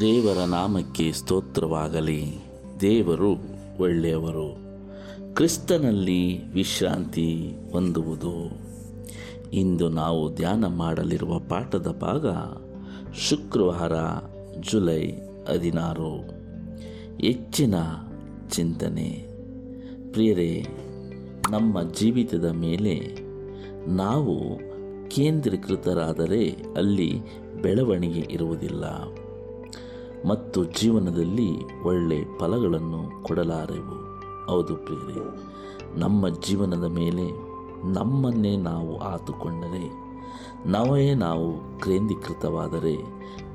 ದೇವರ ನಾಮಕ್ಕೆ ಸ್ತೋತ್ರವಾಗಲಿ. ದೇವರು ಒಳ್ಳೆಯವರು. ಕ್ರಿಸ್ತನಲ್ಲಿ ವಿಶ್ರಾಂತಿ ಹೊಂದುವುದು. ಇಂದು ನಾವು ಧ್ಯಾನ ಮಾಡಲಿರುವ ಪಾಠದ ಭಾಗ ಶುಕ್ರವಾರ, ಜುಲೈ ಹದಿನಾರು. ಹೆಚ್ಚಿನ ಚಿಂತನೆ. ಪ್ರಿಯರೇ ನಮ್ಮ ಜೀವಿತದ ಮೇಲೆ ನಾವು ಕೇಂದ್ರೀಕೃತರಾದರೆ ಅಲ್ಲಿ ಬೆಳವಣಿಗೆ ಇರುವುದಿಲ್ಲ ಮತ್ತು ಜೀವನದಲ್ಲಿ ಒಳ್ಳೆ ಫಲಗಳನ್ನು ಕೊಡಲಾರೆವು. ಹೌದು ಪ್ರಿಯರೇ, ನಮ್ಮ ಜೀವನದ ಮೇಲೆ ನಮ್ಮನ್ನೇ ನಾವು ಆತುಕೊಂಡರೆ, ನಾವೇ ನಾವು ಕೇಂದ್ರೀಕೃತವಾದರೆ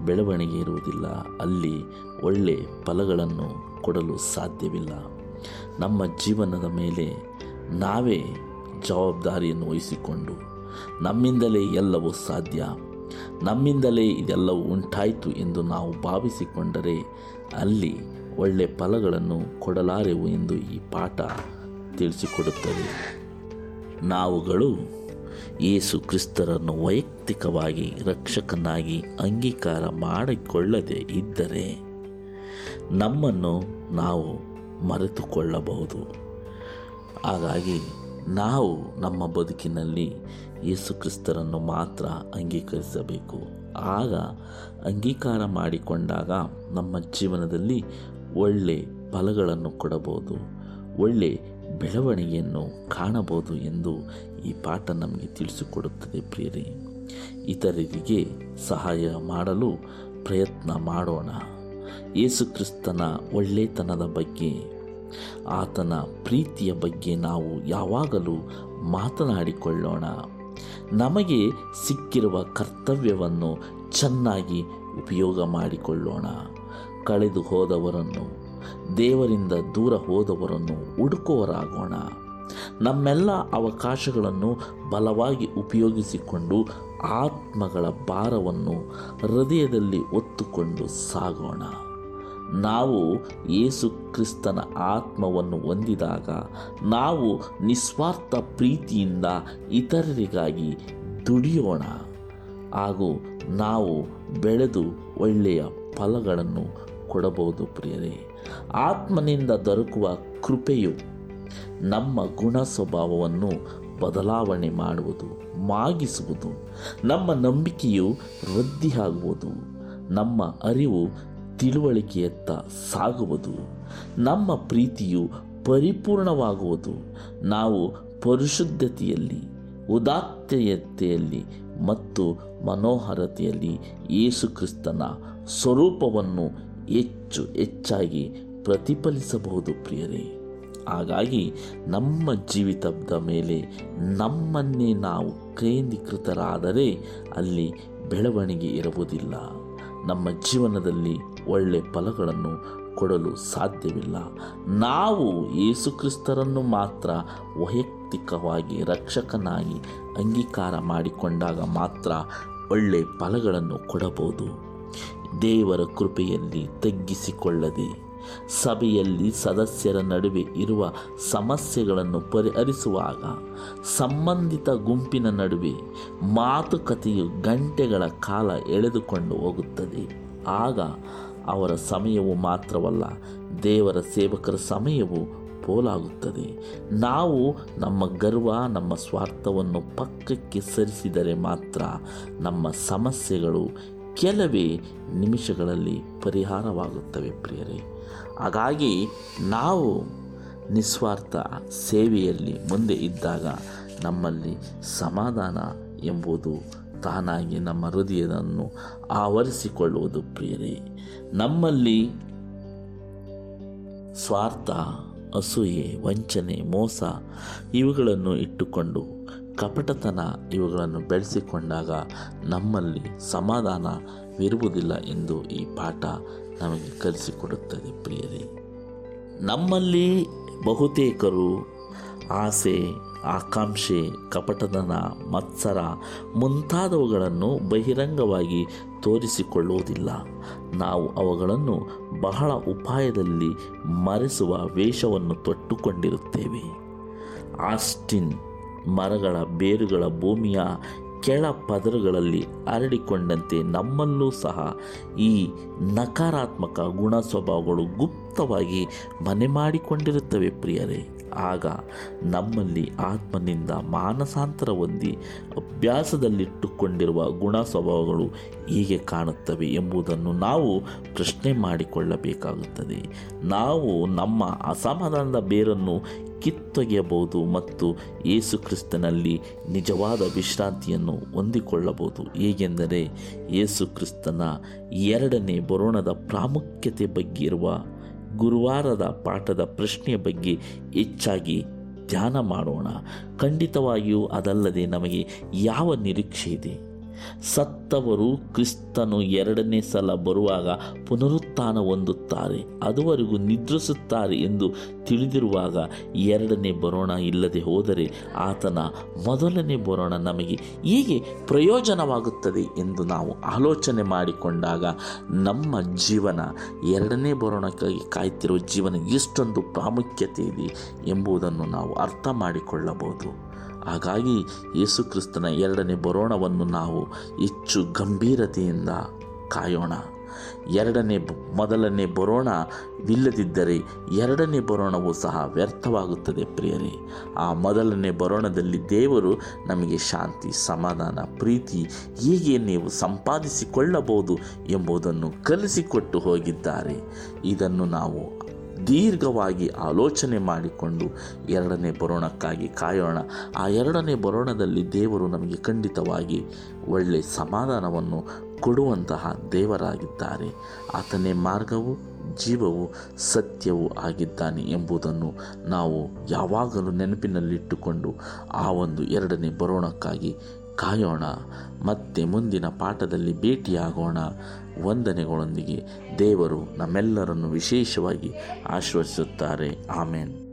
ಬೆಳವಣಿಗೆ ಇರುವುದಿಲ್ಲ, ಅಲ್ಲಿ ಒಳ್ಳೆ ಫಲಗಳನ್ನು ಕೊಡಲು ಸಾಧ್ಯವಿಲ್ಲ. ನಮ್ಮ ಜೀವನದ ಮೇಲೆ ನಾವೇ ಜವಾಬ್ದಾರಿಯನ್ನು ವಹಿಸಿಕೊಂಡು ನಮ್ಮಿಂದಲೇ ಎಲ್ಲವೂ ಸಾಧ್ಯ. ನಮ್ಮಿಂದಲೇ ಇದೆಲ್ಲವೂ ಉಂಟಾಯಿತು ಎಂದು ನಾವು ಭಾವಿಸಿಕೊಂಡರೆ ಅಲ್ಲಿ ಒಳ್ಳೆ ಫಲಗಳನ್ನು ಕೊಡಲಾರೆವು ಎಂದು ಈ ಪಾಠ ತಿಳಿಸಿಕೊಡುತ್ತದೆ. ನಾವುಗಳು ಯೇಸು ಕ್ರಿಸ್ತರನ್ನು ವೈಯಕ್ತಿಕವಾಗಿ ರಕ್ಷಕನಾಗಿ ಅಂಗೀಕಾರ ಮಾಡಿಕೊಳ್ಳದೆ ಇದ್ದರೆ ನಮ್ಮನ್ನು ನಾವು ಮರೆತುಕೊಳ್ಳಬಹುದು. ಹಾಗಾಗಿ ನಾವು ನಮ್ಮ ಬದುಕಿನಲ್ಲಿ ಯೇಸು ಕ್ರಿಸ್ತರನ್ನು ಮಾತ್ರ ಅಂಗೀಕರಿಸಬೇಕು. ಆಗ ಅಂಗೀಕಾರ ಮಾಡಿಕೊಂಡಾಗ ನಮ್ಮ ಜೀವನದಲ್ಲಿ ಒಳ್ಳೆ ಫಲಗಳನ್ನು ಕೊಡಬಹುದು, ಒಳ್ಳೆ ಬೆಳವಣಿಗೆಯನ್ನು ಕಾಣಬಹುದು ಎಂದು ಈ ಪಾಠ ನಮಗೆ ತಿಳಿಸಿಕೊಡುತ್ತದೆ ಪ್ರಿಯರೇ. ಇತರರಿಗೆ ಸಹಾಯ ಮಾಡಲು ಪ್ರಯತ್ನ ಮಾಡೋಣ. ಯೇಸು ಕ್ರಿಸ್ತನ ಒಳ್ಳೆತನದ ಬಗ್ಗೆ ಆತನ ಪ್ರೀತಿಯ ಬಗ್ಗೆ ನಾವು ಯಾವಾಗಲೂ ಮಾತನಾಡಿಕೊಳ್ಳೋಣ. ನಮಗೆ ಸಿಕ್ಕಿರುವ ಕರ್ತವ್ಯವನ್ನು ಚೆನ್ನಾಗಿ ಉಪಯೋಗ ಮಾಡಿಕೊಳ್ಳೋಣ. ಕಳೆದು ಹೋದವರನ್ನು, ದೇವರಿಂದ ದೂರ ಹೋದವರನ್ನು ಹುಡುಕುವರಾಗೋಣ ನಮ್ಮೆಲ್ಲ ಅವಕಾಶಗಳನ್ನು ಬಲವಾಗಿ ಉಪಯೋಗಿಸಿಕೊಂಡು ಆತ್ಮಗಳ ಭಾರವನ್ನು ಹೃದಯದಲ್ಲಿ ಒತ್ತುಕೊಂಡು ಸಾಗೋಣ. ನಾವು ಯೇಸು ಕ್ರಿಸ್ತನ ಆತ್ಮವನ್ನು ಹೊಂದಿದಾಗ ನಾವು ನಿಸ್ವಾರ್ಥ ಪ್ರೀತಿಯಿಂದ ಇತರರಿಗಾಗಿ ದುಡಿಯೋಣ. ಹಾಗೂ ನಾವು ಬೆಳೆದು ಒಳ್ಳೆಯ ಫಲಗಳನ್ನು ಕೊಡಬಹುದು ಪ್ರಿಯರೇ. ಆತ್ಮನಿಂದ ದೊರಕುವ ಕೃಪೆಯು ನಮ್ಮ ಗುಣ ಸ್ವಭಾವವನ್ನು ಬದಲಾವಣೆ ಮಾಡುವುದು, ಮಾಗಿಸುವುದು, ನಮ್ಮ ನಂಬಿಕೆಯು ವೃದ್ಧಿಯಾಗುವುದು, ನಮ್ಮ ಅರಿವು ತಿಳುವಳಿಕೆಯತ್ತ ಸಾಗುವುದು. ನಮ್ಮ ಪ್ರೀತಿಯು ಪರಿಪೂರ್ಣವಾಗುವುದು. ನಾವು ಪರಿಶುದ್ಧತೆಯಲ್ಲಿ ಉದಾತ್ತೆಯತೆಯಲ್ಲಿ ಮತ್ತು ಮನೋಹರತೆಯಲ್ಲಿ ಯೇಸುಕ್ರಿಸ್ತನ ಸ್ವರೂಪವನ್ನು ಹೆಚ್ಚು ಹೆಚ್ಚಾಗಿ ಪ್ರತಿಫಲಿಸಬಹುದು ಪ್ರಿಯರೇ. ಹಾಗಾಗಿ ನಮ್ಮ ಜೀವಿತದ ಮೇಲೆ ನಮ್ಮನ್ನೇ ನಾವು ಕೇಂದ್ರೀಕೃತರಾದರೆ ಅಲ್ಲಿ ಬೆಳವಣಿಗೆ ಇರುವುದಿಲ್ಲ. ನಮ್ಮ ಜೀವನದಲ್ಲಿ ಒಳ್ಳೆ ಫಲಗಳನ್ನು ಕೊಡಲು ಸಾಧ್ಯವಿಲ್ಲ. ನಾವು ಯೇಸುಕ್ರಿಸ್ತರನ್ನು ಮಾತ್ರ ವೈಯಕ್ತಿಕವಾಗಿ ರಕ್ಷಕನಾಗಿ ಅಂಗೀಕಾರ ಮಾಡಿಕೊಂಡಾಗ ಮಾತ್ರ ಒಳ್ಳೆ ಫಲಗಳನ್ನು ಕೊಡಬಹುದು. ದೇವರ ಕೃಪೆಯಲ್ಲಿ ತಗ್ಗಿಸಿಕೊಳ್ಳದೆ, ಸಭೆಯಲ್ಲಿ ಸದಸ್ಯರ ನಡುವೆ ಇರುವ ಸಮಸ್ಯೆಗಳನ್ನು ಪರಿಹರಿಸುವಾಗ, ಸಂಬಂಧಿತ ಗುಂಪಿನ ನಡುವೆ ಮಾತುಕತೆಯು ಗಂಟೆಗಳ ಕಾಲ ಎಳೆದುಕೊಂಡು ಹೋಗುತ್ತದೆ. ಆಗ ಅವರ ಸಮಯವು ಮಾತ್ರವಲ್ಲ, ದೇವರ ಸೇವಕರ ಸಮಯವು ಪೋಲಾಗುತ್ತದೆ. ನಾವು ನಮ್ಮ ಗರ್ವ, ನಮ್ಮ ಸ್ವಾರ್ಥವನ್ನು ಪಕ್ಕಕ್ಕೆ ಸರಿಸಿದರೆ ಮಾತ್ರ ನಮ್ಮ ಸಮಸ್ಯೆಗಳು ಕೆಲವೇ ನಿಮಿಷಗಳಲ್ಲಿ ಪರಿಹಾರವಾಗುತ್ತವೆ ಪ್ರಿಯರೇ. ಹಾಗಾಗಿ ನಾವು ನಿಸ್ವಾರ್ಥ ಸೇವೆಯಲ್ಲಿ ಮುಂದೆ ಇದ್ದಾಗ ನಮ್ಮಲ್ಲಿ ಸಮಾಧಾನ ಎಂಬುದು ತಾನಾಗಿ ನಮ್ಮ ಹೃದಯವನ್ನು ಆವರಿಸಿಕೊಳ್ಳುವುದು ಪ್ರಿಯರೇ. ನಮ್ಮಲ್ಲಿ ಸ್ವಾರ್ಥ, ಅಸೂಯೆ, ವಂಚನೆ, ಮೋಸ ಇವುಗಳನ್ನು ಇಟ್ಟುಕೊಂಡು ಕಪಟತನ ಇವುಗಳನ್ನು ಬೆಳೆಸಿಕೊಂಡಾಗ ನಮ್ಮಲ್ಲಿ ಸಮಾಧಾನವಿರುವುದಿಲ್ಲ ಎಂದು ಈ ಪಾಠ ನಮಗೆ ಕಲಿಸಿಕೊಡುತ್ತದೆ ಪ್ರಿಯರೇ. ನಮ್ಮಲ್ಲಿ ಬಹುತೇಕರು ಆಸೆ ಆಕಾಂಕ್ಷೆ ಕಪಟದನ ಮತ್ಸರ ಮುಂತಾದವುಗಳನ್ನು ಬಹಿರಂಗವಾಗಿ ತೋರಿಸಿಕೊಳ್ಳುವುದಿಲ್ಲ. ನಾವು ಅವುಗಳನ್ನು ಬಹಳ ಉಪಾಯದಲ್ಲಿ ಮರೆಸುವ ವೇಷವನ್ನು ತೊಟ್ಟುಕೊಂಡಿರುತ್ತೇವೆ. ಆಸ್ಟಿನ್ ಮರಗಳ ಬೇರುಗಳ ಭೂಮಿಯ ಕೆಳ ಪದರುಗಳಲ್ಲಿ ಹರಡಿಕೊಂಡಂತೆ ನಮ್ಮಲ್ಲೂ ಸಹ ಈ ನಕಾರಾತ್ಮಕ ಗುಣ ಸ್ವಭಾವಗಳು ಗುಪ್ತವಾಗಿ ಮನೆ ಮಾಡಿಕೊಂಡಿರುತ್ತವೆ ಪ್ರಿಯರೇ. ಆಗ ನಮ್ಮಲ್ಲಿ ಆತ್ಮನಿಂದ ಮಾನಸಾಂತರ ಹೊಂದಿ ಅಭ್ಯಾಸದಲ್ಲಿಟ್ಟುಕೊಂಡಿರುವ ಗುಣ ಸ್ವಭಾವಗಳು ಹೀಗೆ ಕಾಣುತ್ತವೆ ಎಂಬುದನ್ನು ನಾವು ಪ್ರಶ್ನೆ ಮಾಡಿಕೊಳ್ಳಬೇಕಾಗುತ್ತದೆ. ನಾವು ನಮ್ಮ ಅಸಮಾಧಾನದ ಬೇರನ್ನು ಕಿತ್ತೊಗೆಯಬಹುದು ಮತ್ತು ಯೇಸುಕ್ರಿಸ್ತನಲ್ಲಿ ನಿಜವಾದ ವಿಶ್ರಾಂತಿಯನ್ನು ಹೊಂದಿಕೊಳ್ಳಬಹುದು. ಹೇಗೆಂದರೆ ಯೇಸುಕ್ರಿಸ್ತನ ಎರಡನೇ ಬರೋಣದ ಪ್ರಾಮುಖ್ಯತೆ ಬಗ್ಗೆ ಇರುವ ಗುರುವಾರದ ಪಾಠದ ಪ್ರಶ್ನೆಯ ಬಗ್ಗೆ ಹೆಚ್ಚಾಗಿ ಧ್ಯಾನ ಮಾಡೋಣ. ಖಂಡಿತವಾಗಿಯೂ ಅದಲ್ಲದೆ ನಮಗೆ ಯಾವ ನಿರೀಕ್ಷೆ ಇದೆ? ಸತ್ತವರು ಕ್ರಿಸ್ತನು ಎರಡನೇ ಸಲ ಬರುವಾಗ ಪುನರುತ್ಥಾನ ಹೊಂದುತ್ತಾರೆ ಅದುವರೆಗೂ ನಿದ್ರಿಸುತ್ತಾರೆ ಎಂದು ತಿಳಿದಿರುವಾಗ ಎರಡನೇ ಬರೋಣ ಇಲ್ಲದೆ ಹೋದರೆ ಆತನ ಮೊದಲನೇ ಬರೋಣ ನಮಗೆ ಹೇಗೆ ಪ್ರಯೋಜನವಾಗುತ್ತದೆ ಎಂದು ನಾವು ಆಲೋಚನೆ ಮಾಡಿಕೊಂಡಾಗ ನಮ್ಮ ಜೀವನ, ಎರಡನೇ ಬರೋಣಕ್ಕಾಗಿ ಕಾಯ್ತಿರುವ ಜೀವನ ಎಷ್ಟೊಂದು ಪ್ರಾಮುಖ್ಯತೆ ಇದೆ ಎಂಬುದನ್ನು ನಾವು ಅರ್ಥ ಮಾಡಿಕೊಳ್ಳಬಹುದು. ಹಾಗಾಗಿ ಯೇಸುಕ್ರಿಸ್ತನ ಎರಡನೇ ಬರೋಣವನ್ನು ನಾವು ಹೆಚ್ಚು ಗಂಭೀರತೆಯಿಂದ ಕಾಯೋಣ. ಎರಡನೇ ಮೊದಲನೇ ಮೊದಲನೇ ಬರೋಣವಿಲ್ಲದಿದ್ದರೆ ಎರಡನೇ ಬರೋಣವು ಸಹ ವ್ಯರ್ಥವಾಗುತ್ತದೆ ಪ್ರಿಯರೇ. ಆ ಮೊದಲನೇ ಬರೋಣದಲ್ಲಿ ದೇವರು ನಮಗೆ ಶಾಂತಿ, ಸಮಾಧಾನ, ಪ್ರೀತಿ ಹೀಗೆ ನೀವು ಸಂಪಾದಿಸಿಕೊಳ್ಳಬಹುದು ಎಂಬುದನ್ನು ಕಲಿಸಿಕೊಟ್ಟು ಹೋಗಿದ್ದಾರೆ. ಇದನ್ನು ನಾವು ದೀರ್ಘವಾಗಿ ಆಲೋಚನೆ ಮಾಡಿಕೊಂಡು ಎರಡನೇ ಬರೋಣಕ್ಕಾಗಿ ಕಾಯೋಣ. ಆ ಎರಡನೇ ಬರೋಣದಲ್ಲಿ ದೇವರು ನಮಗೆ ಖಂಡಿತವಾಗಿ ಒಳ್ಳೆಯ ಸಮಾಧಾನವನ್ನು ಕೊಡುವಂತಹ ದೇವರಾಗಿದ್ದಾರೆ. ಆತನೇ ಮಾರ್ಗವು, ಜೀವವು, ಸತ್ಯವೂ ಆಗಿದ್ದಾನೆ ಎಂಬುದನ್ನು ನಾವು ಯಾವಾಗಲೂ ನೆನಪಿನಲ್ಲಿಟ್ಟುಕೊಂಡು ಆ ಒಂದು ಎರಡನೇ ಬರೋಣಕ್ಕಾಗಿ ಕಾಯೋಣ ಮತ್ತೆ ಮುಂದಿನ ಪಾಠದಲ್ಲಿ ಭೇಟಿಯಾಗೋಣ. ವಂದನೆಗಳೊಂದಿಗೆ ದೇವರು ನಮ್ಮೆಲ್ಲರನ್ನು ವಿಶೇಷವಾಗಿ ಆಶ್ವಸಿಸುತ್ತಾರೆ ಆಮೇನ್.